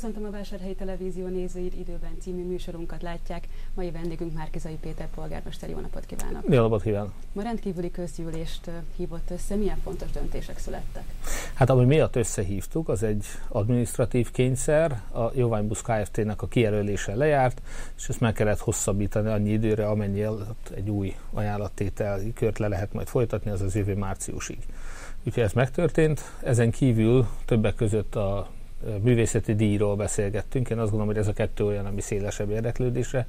Köszöntöm a Vásárhelyi Televízió nézőit, időben című műsorunkat látják. Mai vendégünk Márkizai Péter polgármester, jó napot kívánok! Jó napot kívánok! Ma rendkívüli közgyűlést hívott össze, milyen fontos döntések születtek? Hát ami miatt összehívtuk, az egy administratív kényszer, a Jóványbusz Kft-nek a kijelölése lejárt, és ezt meg kellett hosszabbítani annyi időre, amennyi egy új ajánlattétel kört le lehet majd folytatni, az az jövő márciusig. Úgyhogy ez megtörtént, ezen kívül többek között a művészeti díjról beszélgettünk. Én azt gondolom, hogy ez a kettő olyan, ami szélesebb érdeklődésre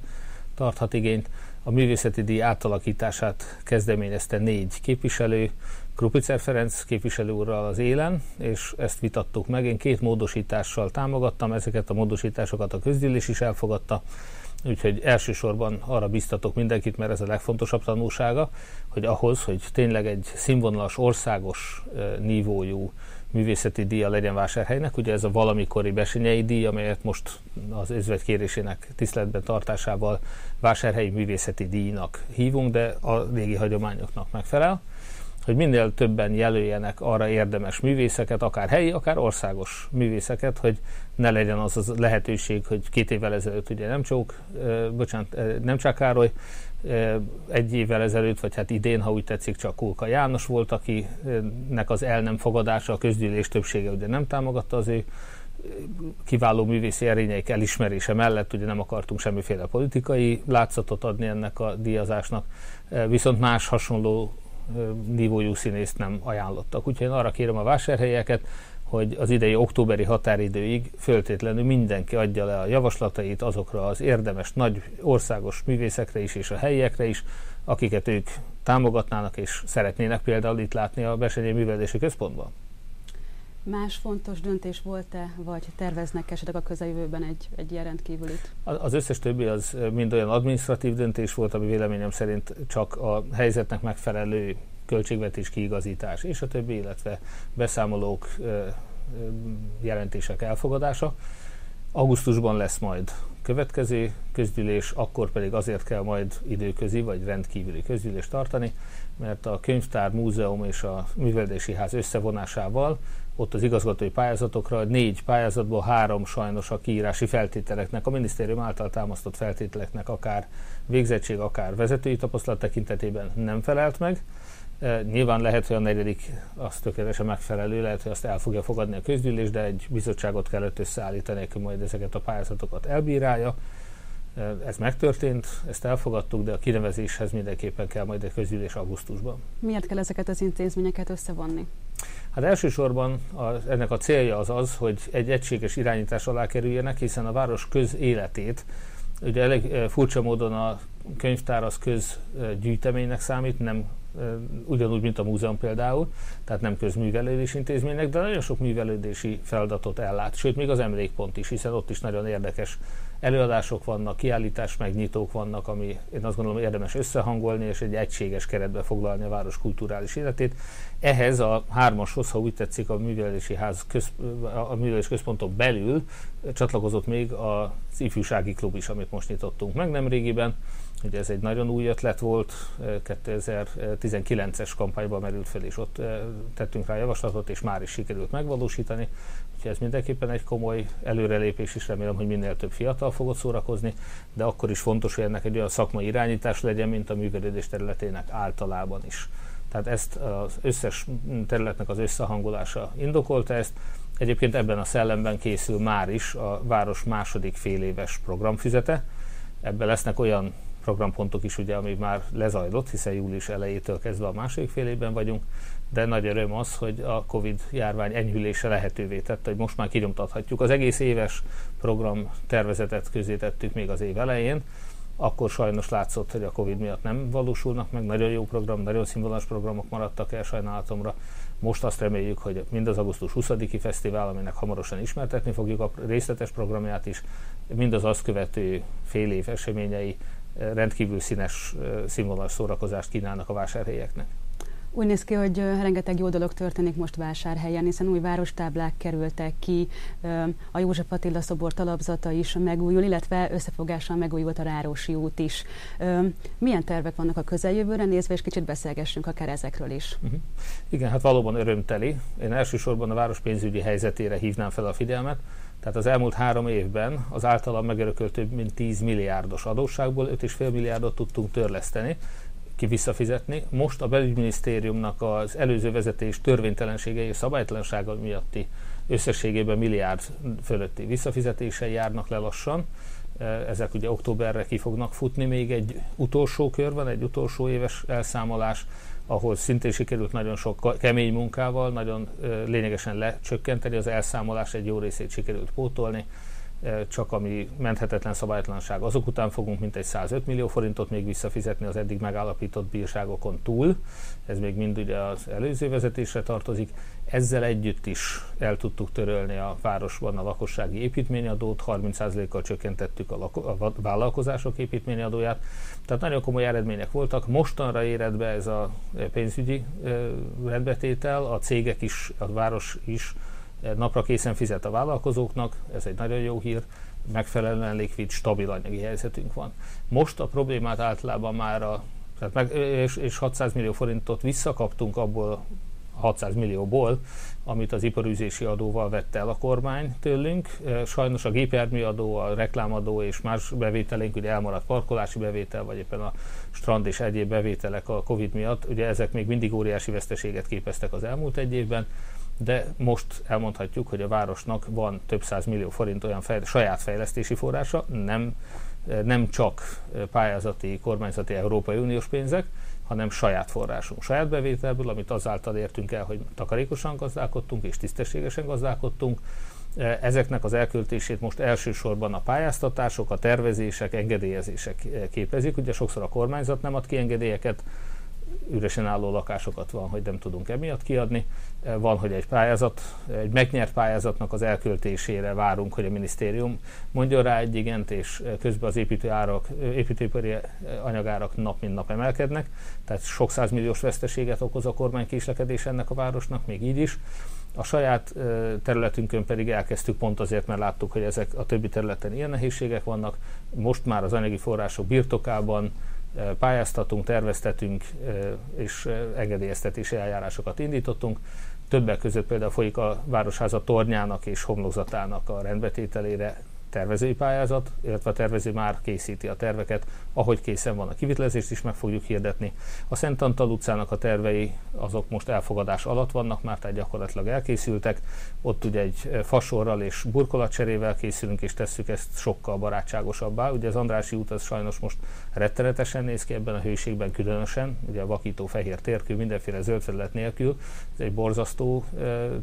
tarthat igényt. A művészeti díj átalakítását kezdeményezte négy képviselő, Krupicer Ferenc képviselő úrral az élen, és ezt vitattuk meg. Én két módosítással támogattam, ezeket a módosításokat a közgyűlés is elfogadta, úgyhogy elsősorban arra biztatok mindenkit, mert ez a legfontosabb tanulsága, hogy ahhoz, hogy tényleg egy színvonalas, országos nívójú művészeti díja legyen Vásárhelynek. Ugye ez a valamikori Besenyei díj, amelyet most az özvegy kérésének tiszteletben tartásával Vásárhelyi művészeti díjnak hívunk, de a régi hagyományoknak megfelel hogy minél többen jelöljenek arra érdemes művészeket, akár helyi, akár országos művészeket, hogy ne legyen az a lehetőség, hogy két évvel ezelőtt ugye nem csók, bocsánat, nem csak Károly, egy évvel ezelőtt, vagy hát idén, ha úgy tetszik, csak Kulka János volt, akinek az el nem fogadása, a közgyűlés többsége ugye nem támogatta az ő kiváló művészi erényeik elismerése mellett ugye nem akartunk semmiféle politikai látszatot adni ennek a díjazásnak, viszont más hasonló nívójú színészt nem ajánlottak. Úgyhogy én arra kérem a vásárhelyeket, hogy az idei októberi határidőig föltétlenül mindenki adja le a javaslatait azokra az érdemes nagy országos művészekre is és a helyiekre is, akiket ők támogatnának és szeretnének például itt látni a Besenyei Művelési Központban. Más fontos döntés volt-e, vagy terveznek esetleg a közeljövőben egy, egy ilyen rendkívülit? Az összes többi az mind olyan administratív döntés volt, ami véleményem szerint csak a helyzetnek megfelelő költségvetés kiigazítás és a többi, illetve beszámolók, jelentések elfogadása. Augusztusban lesz majd következő közgyűlés, akkor pedig azért kell majd időközi vagy rendkívüli közgyűlést tartani, mert a könyvtár, múzeum és a művelési ház összevonásával ott az igazgatói pályázatokra négy pályázatból három sajnos a kiírási feltételeknek, a minisztérium által támasztott feltételeknek akár végzettség, akár vezetői tapasztalat tekintetében nem felelt meg. Nyilván lehet, hogy a negyedik az tökéletesen megfelelő, lehet, hogy azt el fogja fogadni a közgyűlés, de egy bizottságot kellett összeállítani, aki majd ezeket a pályázatokat elbírálja. Ez megtörtént, ezt elfogadtuk, de a kinevezéshez mindenképpen kell majd egy közgyűlés augusztusban. Miért kell ezeket az intézményeket összevonni? Hát elsősorban az, ennek a célja az az, hogy egy egységes irányítás alá kerüljenek, hiszen a város közéletét, ugye elég furcsa módon a könyvtár az közgyűjteménynek számít, nem ugyanúgy, mint a múzeum például, tehát nem közművelődési intézménynek, de nagyon sok művelődési feladatot ellát, sőt, még az emlékpont is, hiszen ott is nagyon érdekes előadások vannak, kiállítás megnyitók vannak, ami én azt gondolom érdemes összehangolni, és egy egységes keretbe foglalni a város kulturális életét. Ehhez a hármashoz, ha úgy tetszik, a művelési ház köz, a művelési központok belül csatlakozott még az ifjúsági klub is, amit most nyitottunk meg nem régiben, Ugye ez egy nagyon új ötlet volt, 2019-es kampányban merült fel, és ott tettünk rá javaslatot, és már is sikerült megvalósítani. Úgyhogy ez mindenképpen egy komoly előrelépés is, remélem, hogy minél több fiatal fogott szórakozni, de akkor is fontos, hogy ennek egy olyan szakmai irányítás legyen, mint a művelődés területének általában is. Tehát ezt az összes területnek az összehangolása indokolta ezt. Egyébként ebben a szellemben készül már is a város második féléves programfüzete. Ebben lesznek olyan programpontok is, ugye, ami már lezajlott, hiszen július elejétől kezdve a második fél vagyunk, de nagy öröm az, hogy a Covid járvány enyhülése lehetővé tette, hogy most már kinyomtathatjuk. Az egész éves program tervezetet közé tettük még az év elején, akkor sajnos látszott, hogy a Covid miatt nem valósulnak meg, nagyon jó program, nagyon színvonalas programok maradtak el sajnálatomra. Most azt reméljük, hogy mind az augusztus 20-i fesztivál, aminek hamarosan ismertetni fogjuk a részletes programját is, mind az azt követő fél év eseményei rendkívül színes, színvonalas szórakozást kínálnak a vásárhelyeknek. Úgy néz ki, hogy rengeteg jó dolog történik most vásárhelyen, hiszen új várostáblák kerültek ki, a József Attila szobor talapzata is megújul, illetve összefogással megújult a Rárosi út is. Milyen tervek vannak a közeljövőre nézve, és kicsit beszélgessünk akár ezekről is. Uh-huh. Igen, hát valóban örömteli. Én elsősorban a város pénzügyi helyzetére hívnám fel a figyelmet. Tehát az elmúlt három évben az általam megörökölt több mint 10 milliárdos adósságból 5,5 milliárdot tudtunk törleszteni, ki visszafizetni. Most a belügyminisztériumnak az előző vezetés törvénytelenségei és szabálytalansága miatti összességében milliárd fölötti visszafizetései járnak le lassan. Ezek ugye októberre ki fognak futni, még egy utolsó kör van, egy utolsó éves elszámolás, ahol szintén sikerült nagyon sok kemény munkával, nagyon lényegesen lecsökkenteni, az elszámolás egy jó részét sikerült pótolni, csak ami menthetetlen szabálytlanság. Azok után fogunk mintegy 105 millió forintot még visszafizetni az eddig megállapított bírságokon túl, ez még mind ugye az előző vezetésre tartozik. Ezzel együtt is el tudtuk törölni a városban a lakossági építményadót, 30%-kal csökkentettük a, lako- a vállalkozások építményadóját, tehát nagyon komoly eredmények voltak. Mostanra éred be ez a pénzügyi rendbetétel, a cégek is, a város is napra készen fizet a vállalkozóknak, ez egy nagyon jó hír, megfelelően likvid, stabil anyagi helyzetünk van. Most a problémát általában már a, tehát meg, és, és 600 millió forintot visszakaptunk abból 600 millióból, amit az iparűzési adóval vette el a kormány tőlünk. Sajnos a gépjárműadó, a reklámadó és más bevételénk, ugye elmaradt parkolási bevétel, vagy éppen a strand és egyéb bevételek a Covid miatt, ugye ezek még mindig óriási veszteséget képeztek az elmúlt egy évben de most elmondhatjuk, hogy a városnak van több száz millió forint olyan fej, saját fejlesztési forrása, nem, nem csak pályázati, kormányzati Európai Uniós pénzek, hanem saját forrásunk, saját bevételből, amit azáltal értünk el, hogy takarékosan gazdálkodtunk és tisztességesen gazdálkodtunk. Ezeknek az elköltését most elsősorban a pályáztatások, a tervezések, engedélyezések képezik. Ugye sokszor a kormányzat nem ad ki engedélyeket, üresen álló lakásokat van, hogy nem tudunk emiatt kiadni. Van, hogy egy pályázat, egy megnyert pályázatnak az elköltésére várunk, hogy a minisztérium mondjon rá egy igent, és közben az építőárak, építőipari anyagárak nap mint nap emelkednek, tehát sok százmilliós veszteséget okoz a kormány késlekedés ennek a városnak, még így is. A saját területünkön pedig elkezdtük pont azért, mert láttuk, hogy ezek a többi területen ilyen nehézségek vannak. Most már az anyagi források birtokában pályáztatunk, terveztetünk és engedélyeztetési eljárásokat indítottunk. Többek között például folyik a Városháza tornyának és homlokzatának a rendbetételére tervezői pályázat, illetve a tervező már készíti a terveket, ahogy készen van a kivitelezést is meg fogjuk hirdetni. A Szent Antal utcának a tervei azok most elfogadás alatt vannak, már tehát gyakorlatilag elkészültek. Ott ugye egy fasorral és burkolatcserével készülünk, és tesszük ezt sokkal barátságosabbá. Ugye az Andrási út az sajnos most rettenetesen néz ki ebben a hőségben különösen, ugye a vakító fehér térkő mindenféle zöld nélkül. Ez egy borzasztó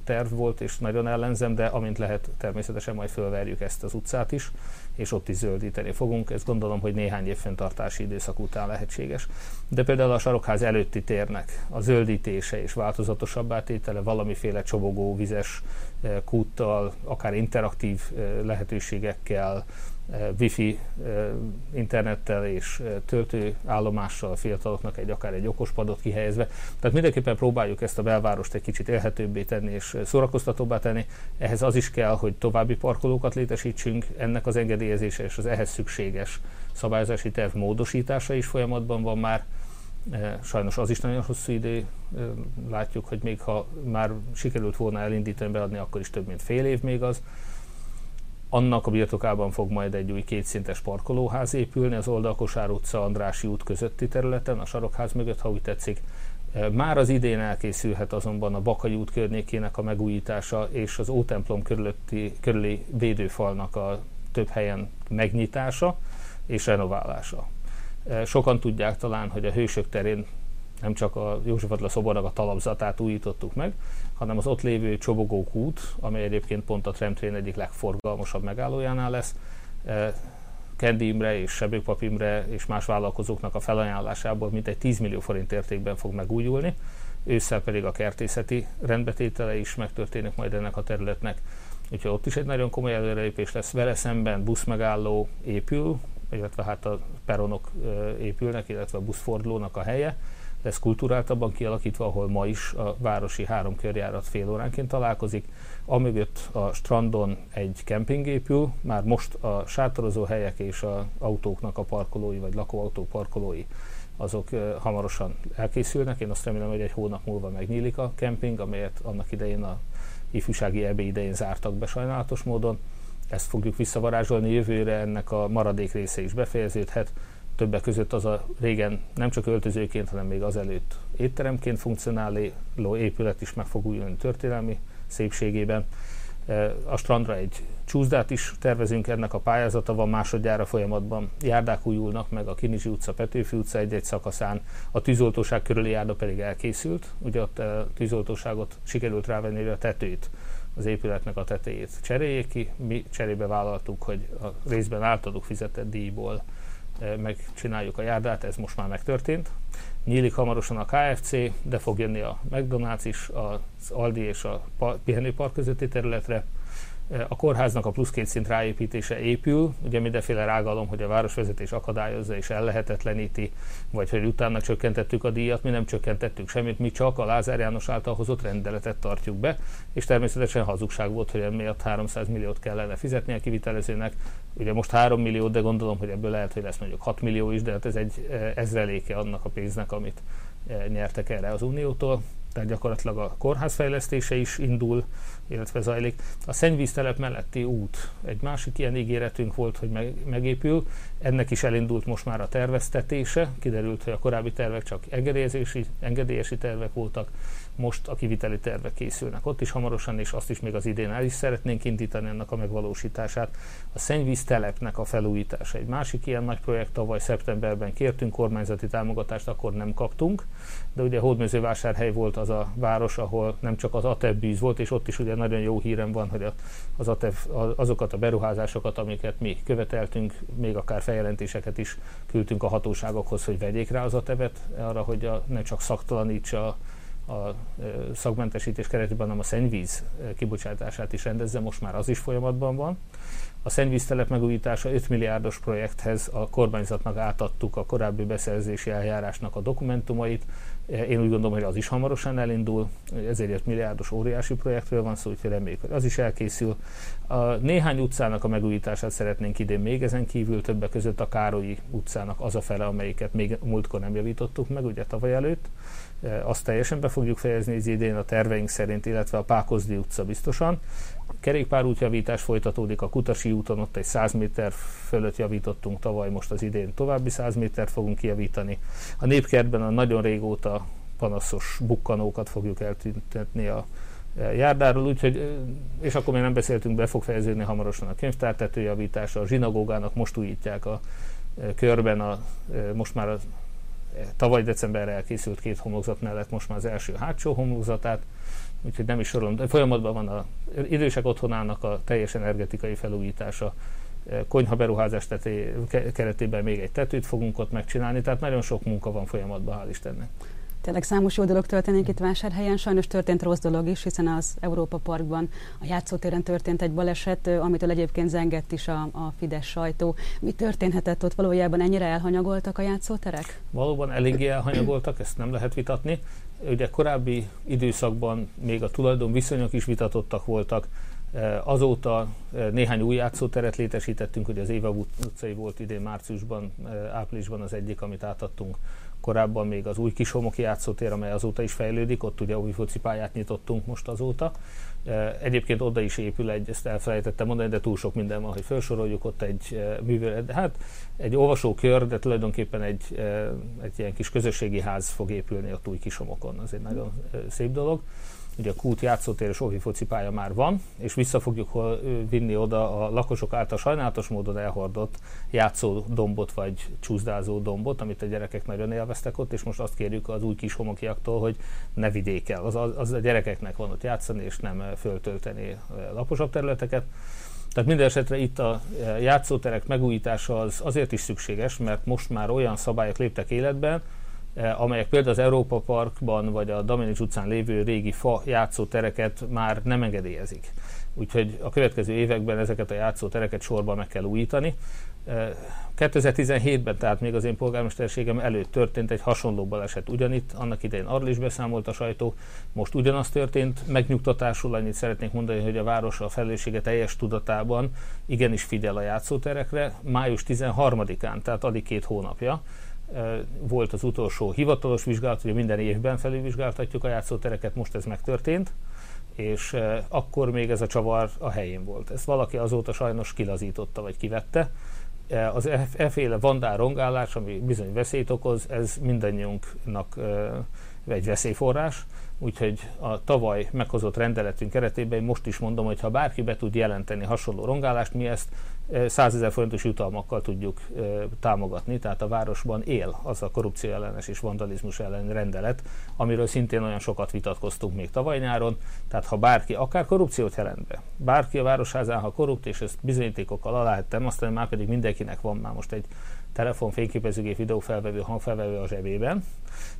terv volt, és nagyon ellenzem, de amint lehet, természetesen majd fölverjük ezt az utcát is, és ott is zöldíteni fogunk. Ezt gondolom, hogy néhány év fenntartási időszak után lehetséges. De például a sarokház előtti térnek a zöldítése és változatosabbá tétele valamiféle csobogó, vizes eh, kúttal, akár interaktív eh, lehetőségekkel, Eh, wifi internettel és töltőállomással a fiataloknak egy akár egy okospadot kihelyezve. Tehát mindenképpen próbáljuk ezt a belvárost egy kicsit élhetőbbé tenni és szórakoztatóbbá tenni. Ehhez az is kell, hogy további parkolókat létesítsünk, ennek az engedélyezése és az ehhez szükséges szabályozási terv módosítása is folyamatban van már. Sajnos az is nagyon hosszú idő, látjuk, hogy még ha már sikerült volna elindítani, beadni, akkor is több mint fél év még az annak a birtokában fog majd egy új kétszintes parkolóház épülni az Oldalkosár utca, Andrási út közötti területen, a sarokház mögött, ha úgy tetszik. E, már az idén elkészülhet azonban a Bakai út környékének a megújítása és az Ótemplom körülötti, körüli védőfalnak a több helyen megnyitása és renoválása. E, sokan tudják talán, hogy a Hősök terén nem csak a József Attila szobornak a talapzatát újítottuk meg, hanem az ott lévő Csobogók út, amely egyébként pont a tramtrain egyik legforgalmasabb megállójánál lesz, e, Kendi Imre és Sebőpap Imre és más vállalkozóknak a felajánlásából mintegy 10 millió forint értékben fog megújulni, ősszel pedig a kertészeti rendbetétele is megtörténik majd ennek a területnek. Úgyhogy ott is egy nagyon komoly előrelépés lesz. Vele szemben buszmegálló épül, illetve hát a peronok e, épülnek, illetve a buszfordulónak a helye, lesz kulturáltabban kialakítva, ahol ma is a városi három körjárat fél óránként találkozik. Amögött a strandon egy kemping épül, már most a sátorozó helyek és a autóknak a parkolói, vagy lakóautók parkolói azok hamarosan elkészülnek. Én azt remélem, hogy egy hónap múlva megnyílik a kemping, amelyet annak idején a ifjúsági ebé idején zártak be sajnálatos módon ezt fogjuk visszavarázsolni jövőre, ennek a maradék része is befejeződhet. Többek között az a régen nem csak öltözőként, hanem még azelőtt étteremként funkcionáló épület is meg fog újulni történelmi szépségében. A strandra egy csúszdát is tervezünk, ennek a pályázata van másodjára folyamatban. Járdák újulnak meg a Kinizsi utca, Petőfi utca egy-egy szakaszán, a tűzoltóság körüli járda pedig elkészült. Ugye ott a tűzoltóságot sikerült rávenni a tetőt, az épületnek a tetejét cseréljék ki. Mi cserébe vállaltuk, hogy a részben általuk fizetett díjból megcsináljuk a járdát, ez most már megtörtént. Nyílik hamarosan a KFC, de fog jönni a McDonald's is, az Aldi és a pihenőpark közötti területre a kórháznak a plusz két szint ráépítése épül, ugye mindenféle rágalom, hogy a városvezetés akadályozza és ellehetetleníti, vagy hogy utána csökkentettük a díjat, mi nem csökkentettük semmit, mi csak a Lázár János által hozott rendeletet tartjuk be, és természetesen hazugság volt, hogy emiatt 300 milliót kellene fizetni a kivitelezőnek. Ugye most 3 millió, de gondolom, hogy ebből lehet, hogy lesz mondjuk 6 millió is, de hát ez egy eh, ezreléke annak a pénznek, amit eh, nyertek erre az Uniótól. Tehát gyakorlatilag a kórház fejlesztése is indul, illetve zajlik. A szennyvíztelep melletti út, egy másik ilyen ígéretünk volt, hogy meg, megépül, ennek is elindult most már a terveztetése, kiderült, hogy a korábbi tervek csak engedélyezési, engedélyesi tervek voltak, most a kiviteli tervek készülnek ott is hamarosan, és azt is még az idén el is szeretnénk indítani ennek a megvalósítását. A szennyvíz telepnek a felújítása egy másik ilyen nagy projekt, tavaly szeptemberben kértünk kormányzati támogatást, akkor nem kaptunk, de ugye Hódmezővásárhely volt az a város, ahol nem csak az ATEB bűz volt, és ott is ugye nagyon jó hírem van, hogy az ATEB, azokat a beruházásokat, amiket mi követeltünk, még akár feljelentéseket is küldtünk a hatóságokhoz, hogy vegyék rá az ATEB-et arra, hogy a, ne csak szaktalanítsa a szakmentesítés keretében, hanem a szennyvíz kibocsátását is rendezze, most már az is folyamatban van. A szennyvíztelep megújítása 5 milliárdos projekthez a kormányzatnak átadtuk a korábbi beszerzési eljárásnak a dokumentumait. Én úgy gondolom, hogy az is hamarosan elindul, ezért 5 milliárdos óriási projektről van szó, úgyhogy reméljük, hogy az is elkészül. A néhány utcának a megújítását szeretnénk idén még ezen kívül, többek között a Károlyi utcának az a fele, amelyiket még múltkor nem javítottuk meg, ugye tavaly előtt azt teljesen be fogjuk fejezni az idén a terveink szerint, illetve a Pákozdi utca biztosan. Kerékpárútjavítás folytatódik a Kutasi úton, ott egy 100 méter fölött javítottunk tavaly, most az idén további 100 métert fogunk kijavítani. A népkertben a nagyon régóta panaszos bukkanókat fogjuk eltüntetni a járdáról, úgyhogy, és akkor még nem beszéltünk, be fog fejeződni hamarosan a könyvtártetőjavítása, a zsinagógának most újítják a körben, a, most már a tavaly decemberre elkészült két homlokzat mellett most már az első hátsó homlokzatát, úgyhogy nem is sorolom, de folyamatban van a idősek otthonának a teljes energetikai felújítása, konyha beruházás keretében még egy tetőt fogunk ott megcsinálni, tehát nagyon sok munka van folyamatban, hál' Istennek. Tényleg számos jó dolog történik itt vásárhelyen, sajnos történt rossz dolog is, hiszen az Európa Parkban a játszótéren történt egy baleset, amitől egyébként zengett is a, a Fidesz sajtó. Mi történhetett ott valójában? Ennyire elhanyagoltak a játszóterek? Valóban eléggé elhanyagoltak, ezt nem lehet vitatni. Ugye korábbi időszakban még a tulajdon viszonyok is vitatottak voltak, Azóta néhány új játszóteret létesítettünk, hogy az Éva utcai volt idén márciusban, áprilisban az egyik, amit átadtunk korábban még az új Kishomoki játszótér, amely azóta is fejlődik, ott ugye új focipályát nyitottunk most azóta. Egyébként oda is épül egy, ezt elfelejtettem mondani, de túl sok minden van, hogy felsoroljuk, ott egy művelet, hát egy olvasókör, de tulajdonképpen egy, egy ilyen kis közösségi ház fog épülni ott új Kisomokon, az egy nagyon szép dolog ugye a Kút játszótér és Ovi focipálya már van, és vissza fogjuk vinni oda a lakosok által sajnálatos módon elhordott játszó dombot vagy csúszdázó dombot, amit a gyerekek nagyon élveztek ott, és most azt kérjük az új kis homokiaktól, hogy ne vigyék el. Az, az a gyerekeknek van ott játszani, és nem föltölteni laposabb területeket. Tehát minden esetre itt a játszóterek megújítása az azért is szükséges, mert most már olyan szabályok léptek életben, amelyek például az Európa Parkban vagy a Daminics utcán lévő régi fa játszótereket már nem engedélyezik. Úgyhogy a következő években ezeket a játszótereket sorban meg kell újítani. 2017-ben, eh, tehát még az én polgármesterségem előtt történt egy hasonló baleset ugyanitt, annak idején arról is beszámolt a sajtó, most ugyanaz történt, megnyugtatásul annyit szeretnék mondani, hogy a város a felelőssége teljes tudatában igenis figyel a játszóterekre, május 13-án, tehát alig két hónapja, volt az utolsó hivatalos vizsgálat, ugye minden évben felülvizsgáltatjuk a játszótereket, most ez megtörtént, és akkor még ez a csavar a helyén volt. Ezt valaki azóta sajnos kilazította, vagy kivette. Az efféle vandál rongálás, ami bizony veszélyt okoz, ez mindannyiunknak egy veszélyforrás, úgyhogy a tavaly meghozott rendeletünk keretében most is mondom, hogy ha bárki be tud jelenteni hasonló rongálást, mi ezt 100 ezer forintos jutalmakkal tudjuk támogatni, tehát a városban él az a korrupció ellenes és vandalizmus ellen rendelet, amiről szintén olyan sokat vitatkoztunk még tavaly nyáron, tehát ha bárki akár korrupciót jelent be, bárki a városházán, ha korrupt, és ezt bizonyítékokkal alá lehet támasztani, már pedig mindenkinek van már most egy telefon, fényképezőgép, videófelvevő, hangfelvevő a zsebében.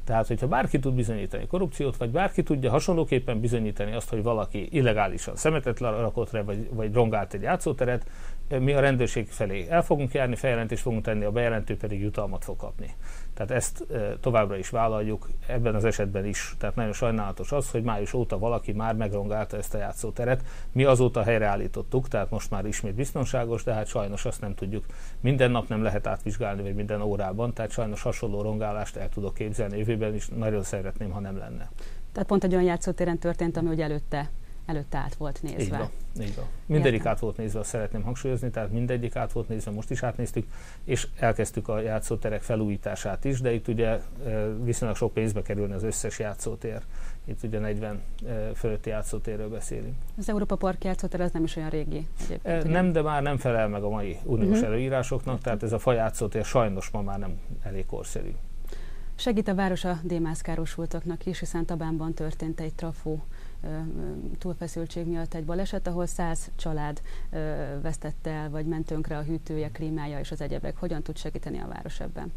Tehát, hogyha bárki tud bizonyítani korrupciót, vagy bárki tudja hasonlóképpen bizonyítani azt, hogy valaki illegálisan szemetet rakott rá, vagy, vagy rongált egy játszóteret, mi a rendőrség felé el fogunk járni, feljelentést fogunk tenni, a bejelentő pedig jutalmat fog kapni. Tehát ezt továbbra is vállaljuk, ebben az esetben is. Tehát nagyon sajnálatos az, hogy május óta valaki már megrongálta ezt a játszóteret. Mi azóta helyreállítottuk, tehát most már ismét biztonságos, de hát sajnos azt nem tudjuk. Minden nap nem lehet átvizsgálni, vagy minden órában, tehát sajnos hasonló rongálást el tudok képzelni jövőben is, nagyon szeretném, ha nem lenne. Tehát pont egy olyan játszótéren történt, ami hogy előtte előtte át volt nézve. Így van, így van. Mindegyik át volt nézve, azt szeretném hangsúlyozni, tehát mindegyik át volt nézve, most is átnéztük, és elkezdtük a játszóterek felújítását is, de itt ugye viszonylag sok pénzbe kerülne az összes játszótér. Itt ugye 40 fölötti játszótérről beszélünk. Az Európa Park játszótér az nem is olyan régi. Egyébként, nem, de már nem felel meg a mai uniós uh-huh. előírásoknak, tehát ez a fajátszótér sajnos ma már nem elég korszerű. Segít a város a démászkárosultaknak is, hiszen Tabánban történt egy trafó túlfeszültség miatt egy baleset, ahol száz család vesztette el, vagy ment tönkre a hűtője, klímája és az egyebek. Hogyan tud segíteni a város ebben?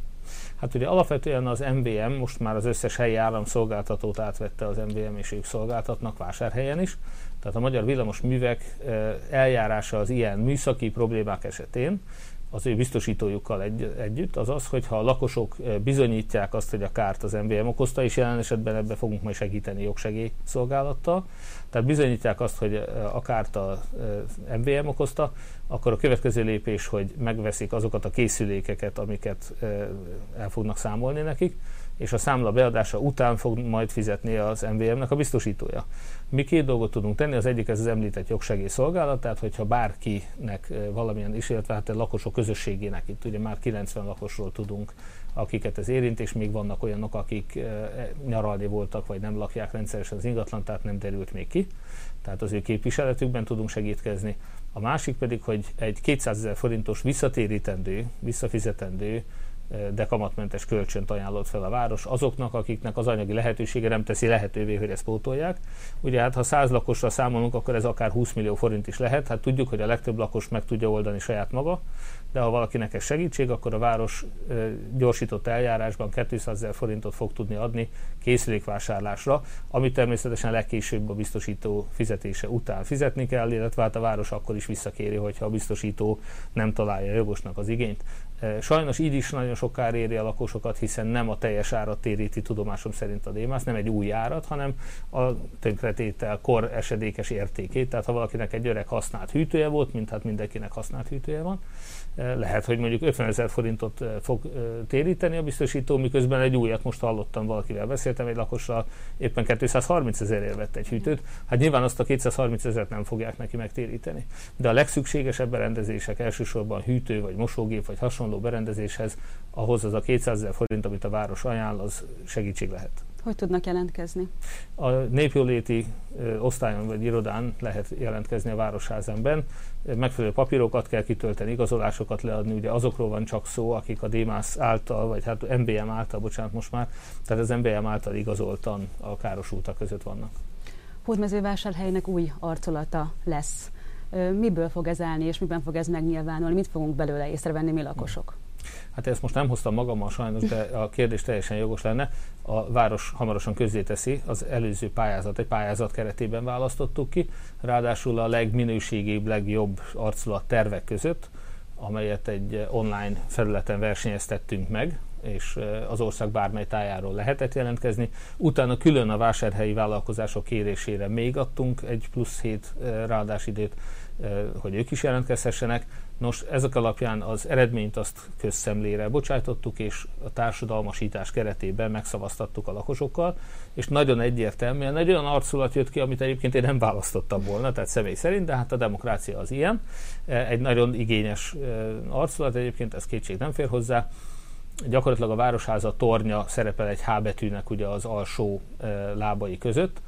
Hát ugye alapvetően az MVM most már az összes helyi államszolgáltatót átvette az MVM, és ők szolgáltatnak vásárhelyen is. Tehát a Magyar Villamos Művek eljárása az ilyen műszaki problémák esetén az ő biztosítójukkal egy, együtt, az az, hogyha a lakosok eh, bizonyítják azt, hogy a kárt az MVM okozta, és jelen esetben ebbe fogunk majd segíteni jogsegély szolgálattal, tehát bizonyítják azt, hogy eh, a kárt a MVM eh, okozta, akkor a következő lépés, hogy megveszik azokat a készülékeket, amiket el fognak számolni nekik, és a számla beadása után fog majd fizetni az MVM-nek a biztosítója. Mi két dolgot tudunk tenni, az egyik ez az említett jogsegélyszolgálat, tehát hogyha bárkinek valamilyen is, illetve hát a lakosok közösségének, itt ugye már 90 lakosról tudunk, akiket ez érint, és még vannak olyanok, akik nyaralni voltak, vagy nem lakják rendszeresen az ingatlan, tehát nem derült még ki. Tehát az ő képviseletükben tudunk segítkezni. A másik pedig, hogy egy 200 ezer forintos visszatérítendő, visszafizetendő de kamatmentes kölcsönt ajánlott fel a város azoknak, akiknek az anyagi lehetősége nem teszi lehetővé, hogy ezt pótolják. Ugye hát ha 100 lakosra számolunk, akkor ez akár 20 millió forint is lehet. Hát tudjuk, hogy a legtöbb lakos meg tudja oldani saját maga, de ha valakinek ez segítség, akkor a város gyorsított eljárásban 200 ezer forintot fog tudni adni készülékvásárlásra, amit természetesen legkésőbb a biztosító fizetése után fizetni kell, illetve hát a város akkor is visszakéri, hogyha a biztosító nem találja jogosnak az igényt. Sajnos így is nagyon sok kár éri a lakosokat, hiszen nem a teljes árat téríti tudomásom szerint a démász, nem egy új árat, hanem a tönkretétel kor esedékes értékét. Tehát ha valakinek egy öreg használt hűtője volt, mint hát mindenkinek használt hűtője van, lehet, hogy mondjuk 50 ezer forintot fog téríteni a biztosító, miközben egy újat most hallottam, valakivel beszéltem, egy lakossal éppen 230 ezerért vett egy hűtőt. Hát nyilván azt a 230 ezeret nem fogják neki megtéríteni. De a legszükségesebb berendezések elsősorban hűtő, vagy mosógép, vagy hasonló berendezéshez, ahhoz az a 200 ezer forint, amit a város ajánl, az segítség lehet. Hogy tudnak jelentkezni? A népjóléti osztályon vagy irodán lehet jelentkezni a városházemben. Megfelelő papírokat kell kitölteni, igazolásokat leadni, ugye azokról van csak szó, akik a DMAS által, vagy hát MBM által, bocsánat most már, tehát az MBM által igazoltan a károsultak között vannak. Hódmezővásárhelynek új arcolata lesz. Miből fog ez állni, és miben fog ez megnyilvánulni? Mit fogunk belőle észrevenni mi lakosok? Hát ezt most nem hoztam magammal sajnos, de a kérdés teljesen jogos lenne. A város hamarosan közzéteszi, az előző pályázat, egy pályázat keretében választottuk ki, ráadásul a legminőségibb, legjobb arculat tervek között, amelyet egy online felületen versenyeztettünk meg, és az ország bármely tájáról lehetett jelentkezni. Utána külön a vásárhelyi vállalkozások kérésére még adtunk egy plusz hét ráadásidőt, hogy ők is jelentkezhessenek. Nos, ezek alapján az eredményt azt közszemlére bocsájtottuk, és a társadalmasítás keretében megszavaztattuk a lakosokkal, és nagyon egyértelműen egy olyan arculat jött ki, amit egyébként én nem választottam volna, tehát személy szerint, de hát a demokrácia az ilyen. Egy nagyon igényes arculat egyébként, ez kétség nem fér hozzá. Gyakorlatilag a Városháza tornya szerepel egy H betűnek ugye az alsó lábai között,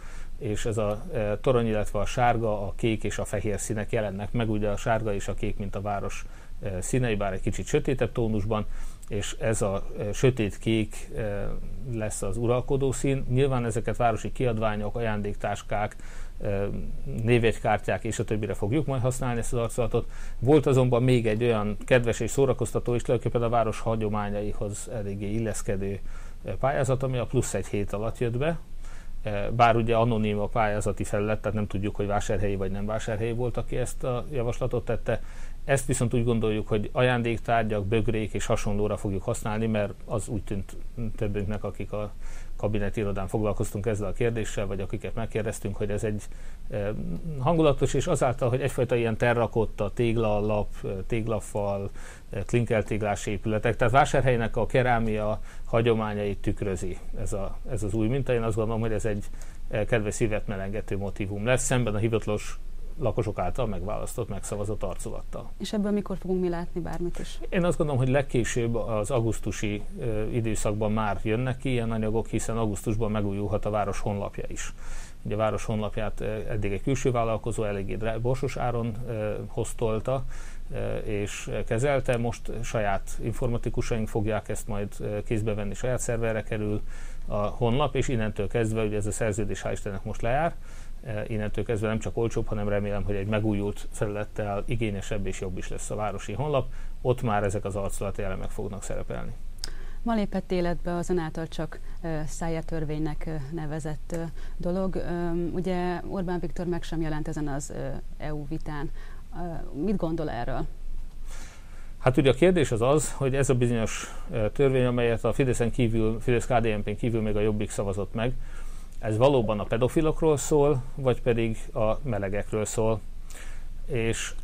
és ez a e, torony, illetve a sárga, a kék és a fehér színek jelennek meg, ugye a sárga és a kék, mint a város e, színei, bár egy kicsit sötétebb tónusban, és ez a e, sötét kék e, lesz az uralkodó szín. Nyilván ezeket városi kiadványok, ajándéktáskák, névjegykártyák és a többire fogjuk majd használni ezt az arculatot. Volt azonban még egy olyan kedves és szórakoztató és tulajdonképpen a város hagyományaihoz eléggé illeszkedő pályázat, ami a plusz egy hét alatt jött be, bár ugye anonim a pályázati felület, tehát nem tudjuk, hogy vásárhelyi vagy nem vásárhelyi volt, aki ezt a javaslatot tette. Ezt viszont úgy gondoljuk, hogy ajándéktárgyak, bögrék és hasonlóra fogjuk használni, mert az úgy tűnt többünknek, akik a kabinet irodán foglalkoztunk ezzel a kérdéssel, vagy akiket megkérdeztünk, hogy ez egy eh, hangulatos, és azáltal, hogy egyfajta ilyen terrakotta, téglalap, eh, téglafal, klinkeltéglás épületek, tehát vásárhelynek a kerámia hagyományait tükrözi ez, a, ez az új minta. Én azt gondolom, hogy ez egy kedves szívet melengető motivum lesz, szemben a hivatalos lakosok által megválasztott, megszavazott arculattal. És ebből mikor fogunk mi látni bármit is? Én azt gondolom, hogy legkésőbb az augusztusi ö, időszakban már jönnek ki ilyen anyagok, hiszen augusztusban megújulhat a város honlapja is. Ugye a város honlapját eddig egy külső vállalkozó eléggé borsos áron ö, hoztolta, és kezelte. Most saját informatikusaink fogják ezt majd kézbe venni, saját szerverre kerül a honlap, és innentől kezdve, ugye ez a szerződés hál' Istennek most lejár, Eh, innentől kezdve nem csak olcsóbb, hanem remélem, hogy egy megújult felülettel igényesebb és jobb is lesz a városi honlap. Ott már ezek az arculati elemek fognak szerepelni. Ma lépett életbe az által csak Szájer törvénynek nevezett dolog. Ugye Orbán Viktor meg sem jelent ezen az EU vitán. Mit gondol erről? Hát ugye a kérdés az az, hogy ez a bizonyos törvény, amelyet a Fideszen kívül, Fidesz-KDNP-n kívül még a Jobbik szavazott meg, ez valóban a pedofilokról szól, vagy pedig a melegekről szól. És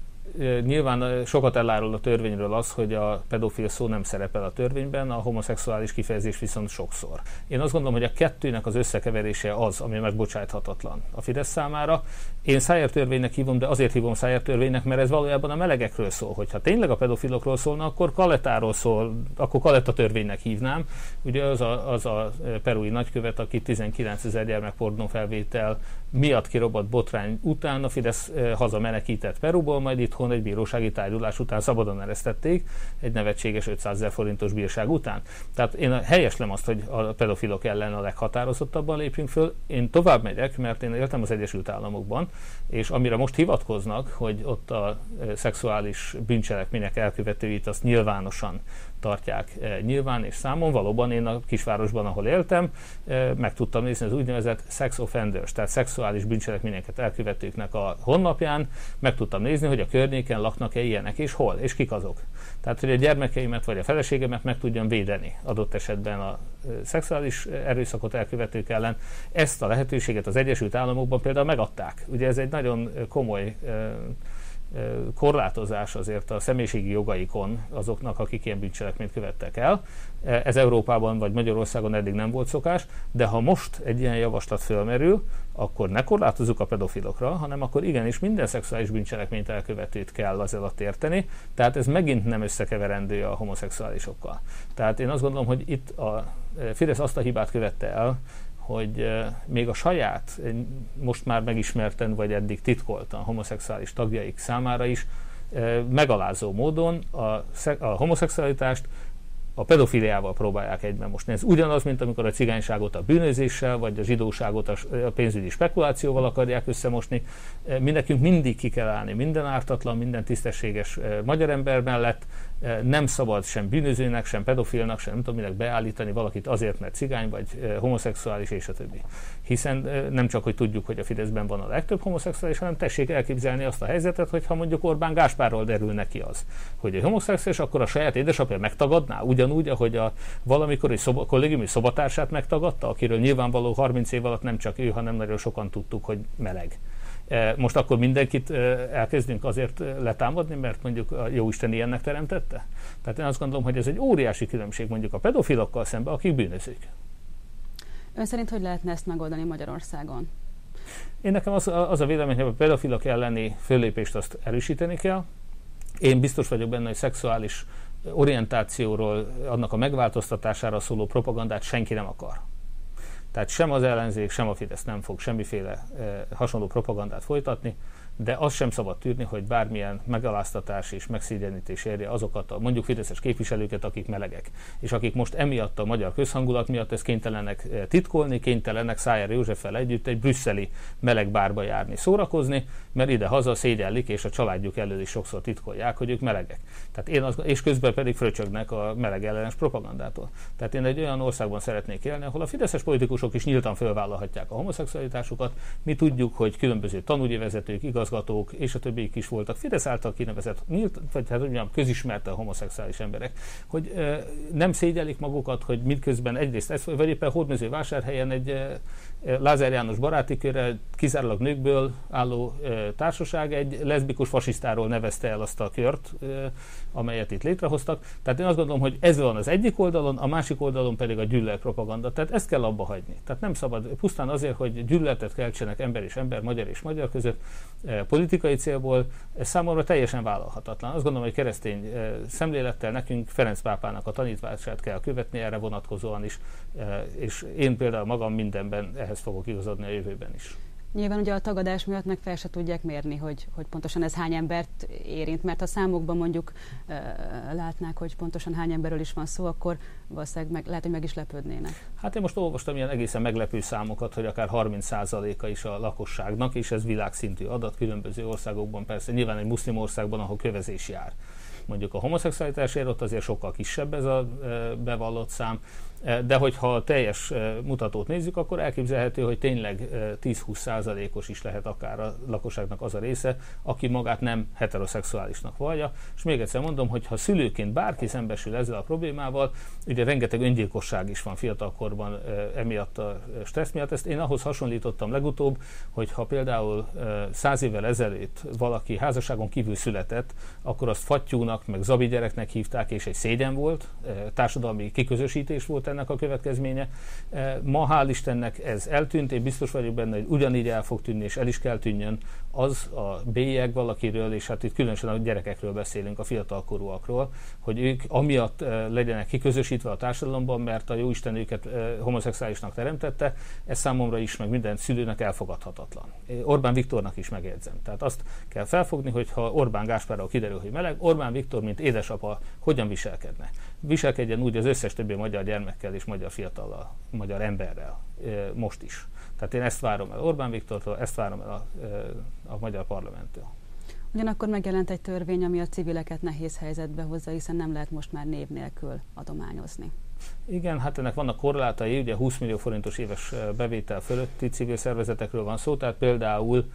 Nyilván sokat elárul a törvényről az, hogy a pedofil szó nem szerepel a törvényben, a homoszexuális kifejezés viszont sokszor. Én azt gondolom, hogy a kettőnek az összekeverése az, ami megbocsáthatatlan a Fidesz számára. Én Szájer törvénynek hívom, de azért hívom Szájer törvénynek, mert ez valójában a melegekről szól. Hogyha tényleg a pedofilokról szólna, akkor Kalettáról szól, akkor Kaletta törvénynek hívnám. Ugye az a, az a perui nagykövet, aki 19 ezer gyermekpornó felvétel miatt kirobott botrány után a Fidesz hazamenekített Peruból, majd itt itthon egy bírósági tárgyalás után szabadon eresztették, egy nevetséges 500 ezer forintos bírság után. Tehát én helyeslem azt, hogy a pedofilok ellen a leghatározottabban lépjünk föl. Én tovább megyek, mert én éltem az Egyesült Államokban, és amire most hivatkoznak, hogy ott a szexuális bűncselekmények elkövetőit azt nyilvánosan tartják nyilván és számon. Valóban én a kisvárosban, ahol éltem, meg tudtam nézni az úgynevezett sex offenders, tehát szexuális bűncselekményeket elkövetőknek a honlapján, meg tudtam nézni, hogy a környéken laknak-e ilyenek, és hol, és kik azok. Tehát, hogy a gyermekeimet vagy a feleségemet meg tudjam védeni adott esetben a szexuális erőszakot elkövetők ellen. Ezt a lehetőséget az Egyesült Államokban például megadták. Ugye ez egy nagyon komoly korlátozás azért a személyiségi jogaikon azoknak, akik ilyen bűncselekményt követtek el. Ez Európában vagy Magyarországon eddig nem volt szokás, de ha most egy ilyen javaslat fölmerül, akkor ne korlátozzuk a pedofilokra, hanem akkor igenis minden szexuális bűncselekményt elkövetőt kell az alatt érteni, tehát ez megint nem összekeverendő a homoszexuálisokkal. Tehát én azt gondolom, hogy itt a Fidesz azt a hibát követte el, hogy még a saját, most már megismerten vagy eddig titkoltan homoszexuális tagjaik számára is megalázó módon a, a homoszexualitást a pedofiliával próbálják egyben mosni. Ez ugyanaz, mint amikor a cigányságot a bűnözéssel, vagy a zsidóságot a pénzügyi spekulációval akarják összemosni. Mi mindig ki kell állni minden ártatlan, minden tisztességes magyar ember mellett, nem szabad sem bűnözőnek, sem pedofilnak, sem nem tudom minek beállítani valakit azért, mert cigány vagy homoszexuális és a többi. Hiszen nem csak, hogy tudjuk, hogy a Fideszben van a legtöbb homoszexuális, hanem tessék elképzelni azt a helyzetet, hogy ha mondjuk Orbán Gáspárról derül neki az, hogy egy homoszexuális, akkor a saját édesapja megtagadná, ugyanúgy, ahogy a valamikor egy szoba, kollégiumi szobatársát megtagadta, akiről nyilvánvaló 30 év alatt nem csak ő, hanem nagyon sokan tudtuk, hogy meleg. E, most akkor mindenkit e, elkezdünk azért e, letámadni, mert mondjuk a Jóisten ilyennek teremtette? Tehát én azt gondolom, hogy ez egy óriási különbség mondjuk a pedofilokkal szemben, akik bűnözők. Ön szerint hogy lehetne ezt megoldani Magyarországon? Én nekem az, az a vélemény, hogy a pedofilok elleni föllépést azt erősíteni kell. Én biztos vagyok benne, hogy szexuális orientációról, annak a megváltoztatására szóló propagandát senki nem akar. Tehát sem az ellenzék, sem a Fidesz nem fog semmiféle e, hasonló propagandát folytatni de azt sem szabad tűrni, hogy bármilyen megaláztatás és megszégyenítés érje azokat a mondjuk fideszes képviselőket, akik melegek, és akik most emiatt a magyar közhangulat miatt ezt kénytelenek eh, titkolni, kénytelenek Szájer Józseffel együtt egy brüsszeli meleg bárba járni, szórakozni, mert ide-haza szégyellik, és a családjuk elől is sokszor titkolják, hogy ők melegek. Tehát én az, és közben pedig fröcsögnek a meleg ellenes propagandától. Tehát én egy olyan országban szeretnék élni, ahol a fideszes politikusok is nyíltan fölvállalhatják a homoszexualitásukat. Mi tudjuk, hogy különböző tanúgyi vezetők, igaz igazgatók és a többiek is voltak. Fidesz által kinevezett, nyílt, vagy hát mondjam, közismerte a homoszexuális emberek, hogy nem szégyelik magukat, hogy miközben egyrészt ez, vagy éppen Hódmezővásárhelyen egy e, Lázár János baráti körre kizárólag nőkből álló társaság egy leszbikus fasisztáról nevezte el azt a kört, amelyet itt létrehoztak. Tehát én azt gondolom, hogy ez van az egyik oldalon, a másik oldalon pedig a gyűlölet propaganda. Tehát ezt kell abba hagyni. Tehát nem szabad pusztán azért, hogy gyűlöletet keltsenek ember és ember, magyar és magyar között, politikai célból, ez számomra teljesen vállalhatatlan. Azt gondolom, hogy keresztény szemlélettel nekünk Ferenc pápának a tanítvását kell követni erre vonatkozóan is, és én például magam mindenben ehhez fogok igazodni a jövőben is. Nyilván ugye a tagadás miatt meg fel se tudják mérni, hogy, hogy pontosan ez hány embert érint, mert ha számokban mondjuk uh, látnák, hogy pontosan hány emberről is van szó, akkor valószínűleg meg, lehet, hogy meg is lepődnének. Hát én most olvastam ilyen egészen meglepő számokat, hogy akár 30%-a is a lakosságnak, és ez világszintű adat különböző országokban, persze nyilván egy muszlim országban, ahol kövezés jár. Mondjuk a homoszexualitásért ott azért sokkal kisebb ez a bevallott szám, de hogyha a teljes eh, mutatót nézzük, akkor elképzelhető, hogy tényleg 10-20 eh, százalékos is lehet akár a lakosságnak az a része, aki magát nem heteroszexuálisnak vallja. És még egyszer mondom, hogy ha szülőként bárki szembesül ezzel a problémával, ugye rengeteg öngyilkosság is van fiatalkorban emiatt a stressz miatt. Ezt én ahhoz hasonlítottam legutóbb, hogy ha például száz évvel ezelőtt valaki házasságon kívül született, akkor azt fattyúnak, meg zabi gyereknek hívták, és egy szégyen volt, társadalmi kiközösítés volt ennek a következménye. E, ma hál' Istennek ez eltűnt, én biztos vagyok benne, hogy ugyanígy el fog tűnni, és el is kell tűnjön az a bélyeg valakiről, és hát itt különösen a gyerekekről beszélünk, a fiatalkorúakról, hogy ők amiatt e, legyenek kiközösítve a társadalomban, mert a Jóisten őket e, homoszexuálisnak teremtette, ez számomra is, meg minden szülőnek elfogadhatatlan. Orbán Viktornak is megjegyzem. Tehát azt kell felfogni, hogy ha Orbán Gáspárral kiderül, hogy meleg, Orbán Viktor, mint édesapa, hogyan viselkedne. Viselkedjen úgy az összes többi magyar gyermek gyermekkel és magyar fiatallal, magyar emberrel most is. Tehát én ezt várom el Orbán Viktortól, ezt várom el a, a magyar parlamenttől. Ugyanakkor megjelent egy törvény, ami a civileket nehéz helyzetbe hozza, hiszen nem lehet most már név nélkül adományozni. Igen, hát ennek vannak korlátai, ugye 20 millió forintos éves bevétel fölötti civil szervezetekről van szó, tehát például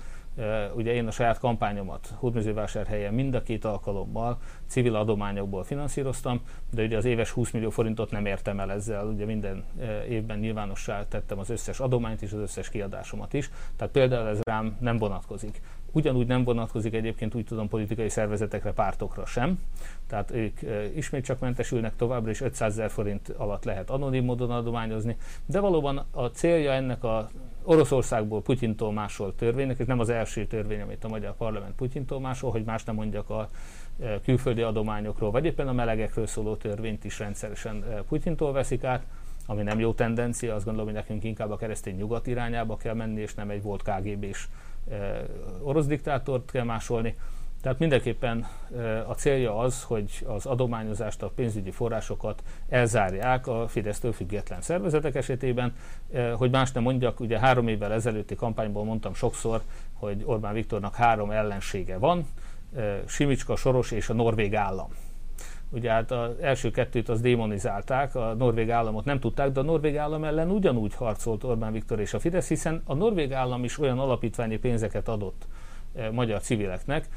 Ugye én a saját kampányomat Hódmezővásárhelyen mind a két alkalommal civil adományokból finanszíroztam, de ugye az éves 20 millió forintot nem értem el ezzel, ugye minden évben nyilvánossá tettem az összes adományt és az összes kiadásomat is, tehát például ez rám nem vonatkozik. Ugyanúgy nem vonatkozik egyébként úgy tudom politikai szervezetekre, pártokra sem. Tehát ők ismét csak mentesülnek továbbra, és 500 ezer forint alatt lehet anonim módon adományozni. De valóban a célja ennek a Oroszországból Putyintól másolt törvénynek, ez nem az első törvény, amit a magyar parlament Putyintól másol, hogy más nem mondjak a külföldi adományokról, vagy éppen a melegekről szóló törvényt is rendszeresen Putyintól veszik át, ami nem jó tendencia, azt gondolom, hogy nekünk inkább a keresztény nyugat irányába kell menni, és nem egy volt KGB-s orosz diktátort kell másolni. Tehát mindenképpen a célja az, hogy az adományozást, a pénzügyi forrásokat elzárják a Fidesztől független szervezetek esetében, hogy más nem mondjak, ugye három évvel ezelőtti kampányból mondtam sokszor, hogy Orbán Viktornak három ellensége van, Simicska, Soros és a Norvég állam. Ugye hát az első kettőt az démonizálták, a norvég államot nem tudták, de a norvég állam ellen ugyanúgy harcolt Orbán Viktor és a Fidesz, hiszen a norvég állam is olyan alapítványi pénzeket adott magyar civileknek,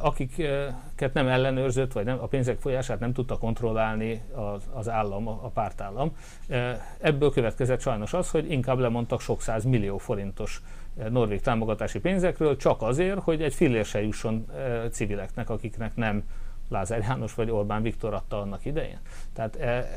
akiket nem ellenőrzött, vagy nem, a pénzek folyását nem tudta kontrollálni az, az állam, a pártállam. Ebből következett sajnos az, hogy inkább lemondtak sok száz millió forintos norvég támogatási pénzekről, csak azért, hogy egy fillér se jusson civileknek, akiknek nem Lázár János vagy Orbán Viktor adta annak idején. Tehát e,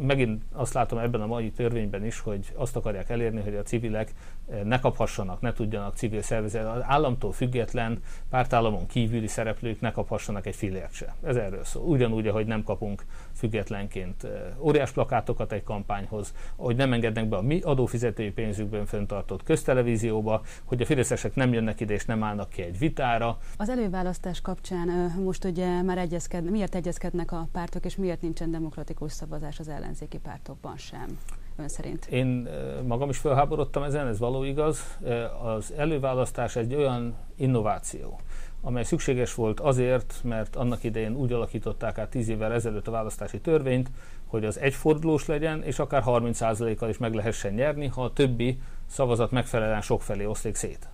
megint azt látom ebben a mai törvényben is, hogy azt akarják elérni, hogy a civilek e, ne kaphassanak, ne tudjanak civil szervezet, az államtól független pártállamon kívüli szereplők ne kaphassanak egy fillért se. Ez erről szól. Ugyanúgy, ahogy nem kapunk függetlenként óriás plakátokat egy kampányhoz, hogy nem engednek be a mi adófizetői pénzükből föntartott köztelevízióba, hogy a fideszesek nem jönnek ide és nem állnak ki egy vitára. Az előválasztás kapcsán most ugye már egyezked, miért egyezkednek a pártok, és miért nincsen demokratikus szavazás az ellenzéki pártokban sem? ön szerint? Én magam is felháborodtam ezen, ez való igaz. Az előválasztás egy olyan innováció, amely szükséges volt azért, mert annak idején úgy alakították át tíz évvel ezelőtt a választási törvényt, hogy az egyfordulós legyen, és akár 30%-kal is meg lehessen nyerni, ha a többi szavazat megfelelően sokfelé oszlik szét.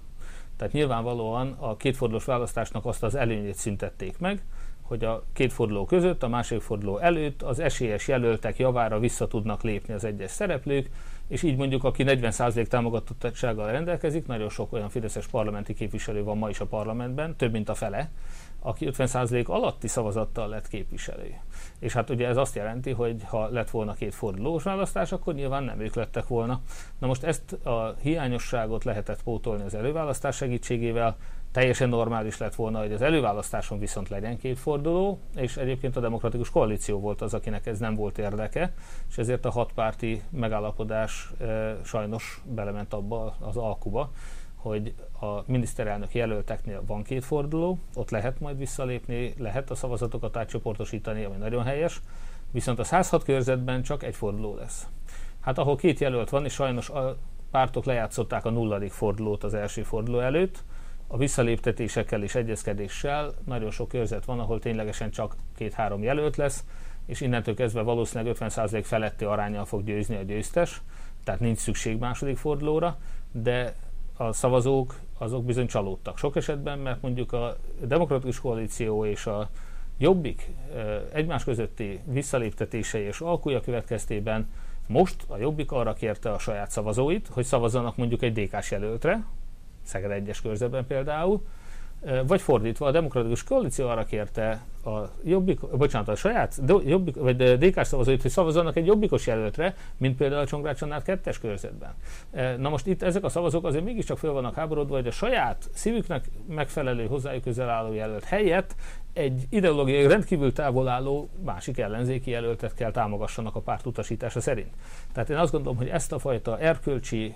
Tehát nyilvánvalóan a kétfordulós választásnak azt az előnyét szüntették meg, hogy a két forduló között, a másik forduló előtt az esélyes jelöltek javára vissza tudnak lépni az egyes szereplők, és így mondjuk, aki 40% támogatottsággal rendelkezik, nagyon sok olyan fideszes parlamenti képviselő van ma is a parlamentben, több mint a fele, aki 50% alatti szavazattal lett képviselő. És hát ugye ez azt jelenti, hogy ha lett volna két fordulós választás, akkor nyilván nem ők lettek volna. Na most ezt a hiányosságot lehetett pótolni az előválasztás segítségével, teljesen normális lett volna, hogy az előválasztáson viszont legyen két forduló, és egyébként a demokratikus koalíció volt az, akinek ez nem volt érdeke, és ezért a hatpárti megállapodás e, sajnos belement abba az alkuba, hogy a miniszterelnök jelölteknél van két forduló, ott lehet majd visszalépni, lehet a szavazatokat átcsoportosítani, ami nagyon helyes, viszont a 106 körzetben csak egy forduló lesz. Hát ahol két jelölt van, és sajnos a pártok lejátszották a nulladik fordulót az első forduló előtt, a visszaléptetésekkel és egyezkedéssel nagyon sok körzet van, ahol ténylegesen csak két-három jelölt lesz, és innentől kezdve valószínűleg 50% feletti arányal fog győzni a győztes, tehát nincs szükség második fordulóra, de a szavazók azok bizony csalódtak. Sok esetben, mert mondjuk a demokratikus koalíció és a jobbik egymás közötti visszaléptetései és alkúja következtében most a jobbik arra kérte a saját szavazóit, hogy szavazzanak mondjuk egy DK-s jelöltre, Szeged egyes körzetben például, vagy fordítva, a demokratikus koalíció arra kérte a jobbik, bocsánat, a saját jobbik, vagy DK szavazóit, hogy szavazzanak egy jobbikos jelöltre, mint például a Csongrád Csannár kettes körzetben. Na most itt ezek a szavazók azért mégiscsak fel vannak háborodva, hogy a saját szívüknek megfelelő hozzájuk közel álló jelölt helyett egy ideológiai rendkívül távol álló másik ellenzéki jelöltet kell támogassanak a párt utasítása szerint. Tehát én azt gondolom, hogy ezt a fajta erkölcsi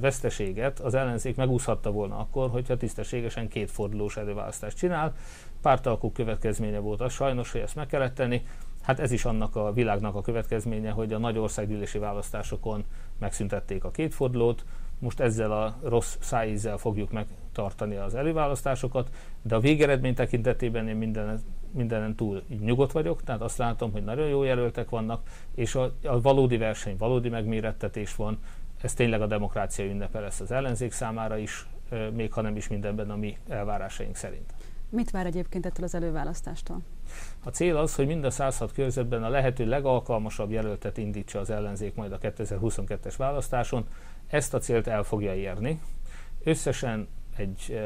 veszteséget az ellenzék megúszhatta volna akkor, hogyha tisztességesen két fordulós előválasztást csinál. Pártalkú következménye volt az sajnos, hogy ezt meg kellett tenni. Hát ez is annak a világnak a következménye, hogy a nagy országgyűlési választásokon megszüntették a kétfordulót, most ezzel a rossz szájízzel fogjuk megtartani az előválasztásokat, de a végeredmény tekintetében én minden, mindenen túl így nyugodt vagyok, tehát azt látom, hogy nagyon jó jelöltek vannak, és a, a valódi verseny, valódi megmérettetés van, ez tényleg a demokrácia ünnepe lesz az ellenzék számára is, még ha nem is mindenben a mi elvárásaink szerint. Mit vár egyébként ettől az előválasztástól? A cél az, hogy mind a 106 körzetben a lehető legalkalmasabb jelöltet indítsa az ellenzék majd a 2022-es választáson. Ezt a célt el fogja érni. Összesen egy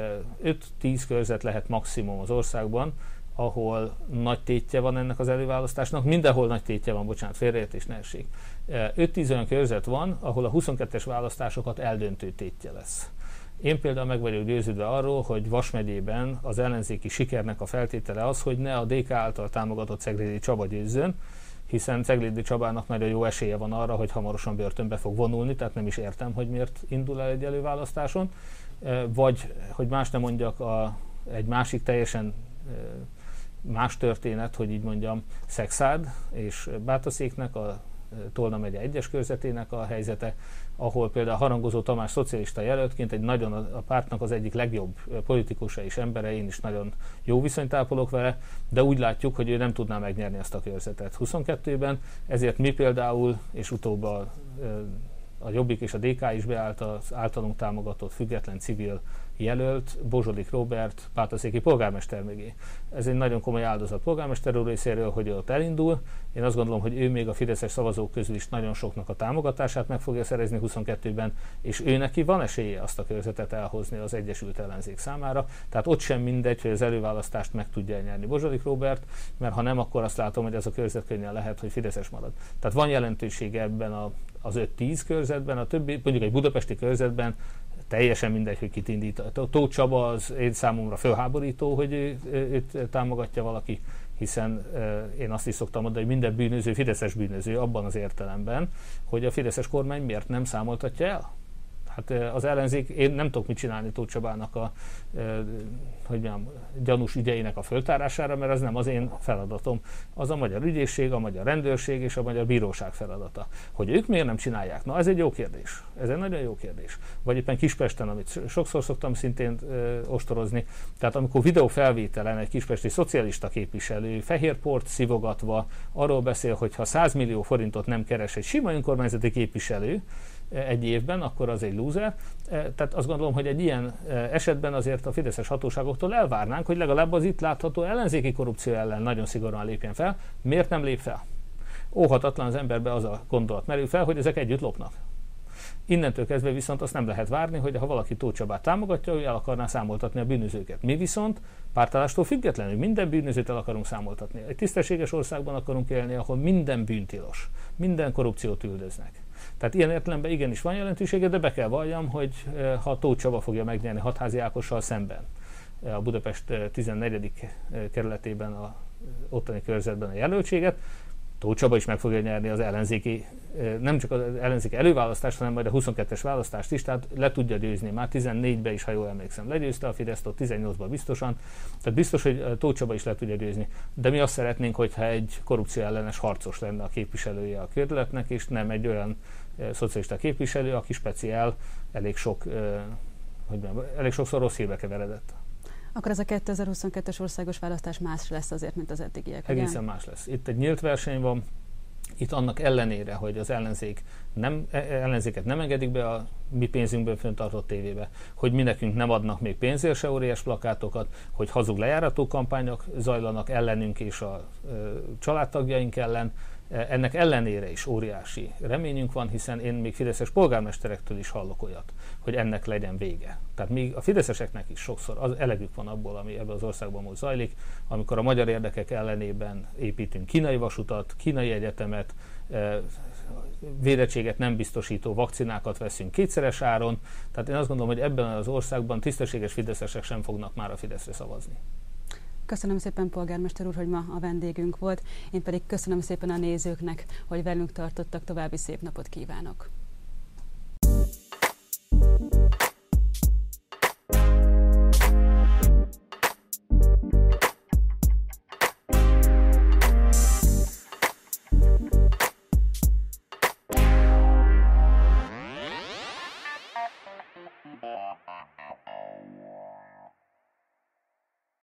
5-10 körzet lehet maximum az országban, ahol nagy tétje van ennek az előválasztásnak, mindenhol nagy tétje van, bocsánat, félreértés ne essék. 5-10 olyan körzet van, ahol a 22-es választásokat eldöntő tétje lesz. Én például meg vagyok győződve arról, hogy Vas megyében az ellenzéki sikernek a feltétele az, hogy ne a DK által támogatott Ceglédi Csaba győzzön, hiszen Ceglédi Csabának nagyon jó esélye van arra, hogy hamarosan börtönbe fog vonulni, tehát nem is értem, hogy miért indul el egy előválasztáson. Vagy, hogy más nem mondjak, a, egy másik teljesen más történet, hogy így mondjam, Szexád és Bátaszéknek a Tolna megye egyes körzetének a helyzete, ahol például Harangozó Tamás szocialista jelöltként egy nagyon a pártnak az egyik legjobb politikusa és embere, én is nagyon jó viszonyt ápolok vele, de úgy látjuk, hogy ő nem tudná megnyerni ezt a körzetet. 22-ben, ezért mi például, és utóbb a, a Jobbik és a DK is beállt az általunk támogatott független civil jelölt Bozsodik Robert pátaszéki polgármester mögé. Ez egy nagyon komoly áldozat polgármester úr részéről, hogy ott elindul. Én azt gondolom, hogy ő még a fideszes szavazók közül is nagyon soknak a támogatását meg fogja szerezni 22-ben, és ő neki van esélye azt a körzetet elhozni az Egyesült Ellenzék számára. Tehát ott sem mindegy, hogy az előválasztást meg tudja nyerni Bozsodik Robert, mert ha nem, akkor azt látom, hogy ez a körzet könnyen lehet, hogy fideszes marad. Tehát van jelentősége ebben a, az 5-10 körzetben, a többi, mondjuk egy budapesti körzetben teljesen mindegy, hogy kit indít. Tóth Csaba az én számomra fölháborító, hogy őt támogatja valaki, hiszen én azt is szoktam mondani, hogy minden bűnöző Fideszes bűnöző abban az értelemben, hogy a Fideszes kormány miért nem számoltatja el Hát az ellenzék, én nem tudok mit csinálni Tóth Csabának a hogy mondjam, gyanús ügyeinek a föltárására, mert az nem az én feladatom. Az a magyar ügyészség, a magyar rendőrség és a magyar bíróság feladata. Hogy ők miért nem csinálják? Na, ez egy jó kérdés. Ez egy nagyon jó kérdés. Vagy éppen Kispesten, amit sokszor szoktam szintén ö, ostorozni. Tehát amikor videófelvételen egy kispesti szocialista képviselő fehérport szivogatva arról beszél, hogy ha 100 millió forintot nem keres egy sima önkormányzati képviselő, egy évben, akkor az egy lúzer. E, tehát azt gondolom, hogy egy ilyen e, esetben azért a fideszes hatóságoktól elvárnánk, hogy legalább az itt látható ellenzéki korrupció ellen nagyon szigorúan lépjen fel. Miért nem lép fel? Óhatatlan az emberbe az a gondolat merül fel, hogy ezek együtt lopnak. Innentől kezdve viszont azt nem lehet várni, hogy ha valaki Tóth Csabát támogatja, ő el akarná számoltatni a bűnözőket. Mi viszont pártállástól függetlenül minden bűnözőt el akarunk számoltatni. Egy tisztességes országban akarunk élni, ahol minden bűntilos, minden korrupciót üldöznek. Tehát ilyen értelemben igenis van jelentősége, de be kell valljam, hogy eh, ha Tóth Csaba fogja megnyerni hatházi Ákossal szemben eh, a Budapest 14. Eh, kerületében a ottani körzetben a jelöltséget, Tóth Csaba is meg fogja nyerni az ellenzéki, nem csak az ellenzéki előválasztást, hanem majd a 22-es választást is, tehát le tudja győzni. Már 14-ben is, ha jól emlékszem, legyőzte a Fideszt, 18-ban biztosan, tehát biztos, hogy Tóth Csaba is le tudja győzni. De mi azt szeretnénk, hogyha egy korrupció ellenes harcos lenne a képviselője a kerületnek, és nem egy olyan szocialista képviselő, aki speciál elég sok, hogy mondjam, elég sokszor rossz hírbe keveredett. Akkor ez a 2022-es országos választás más lesz azért, mint az eddigiek. Egészen ugye? más lesz. Itt egy nyílt verseny van, itt annak ellenére, hogy az ellenzék nem, e, ellenzéket nem engedik be a mi pénzünkből föntartott tévébe, hogy mi nekünk nem adnak még pénzért se óriás plakátokat, hogy hazug lejárató kampányok zajlanak ellenünk és a ö, családtagjaink ellen, ennek ellenére is óriási reményünk van, hiszen én még fideszes polgármesterektől is hallok olyat, hogy ennek legyen vége. Tehát még a fideszeseknek is sokszor az elegük van abból, ami ebben az országban most zajlik, amikor a magyar érdekek ellenében építünk kínai vasutat, kínai egyetemet, eh, védettséget nem biztosító vakcinákat veszünk kétszeres áron. Tehát én azt gondolom, hogy ebben az országban tisztességes fideszesek sem fognak már a Fideszre szavazni. Köszönöm szépen, polgármester úr, hogy ma a vendégünk volt. Én pedig köszönöm szépen a nézőknek, hogy velünk tartottak. További szép napot kívánok! Bye.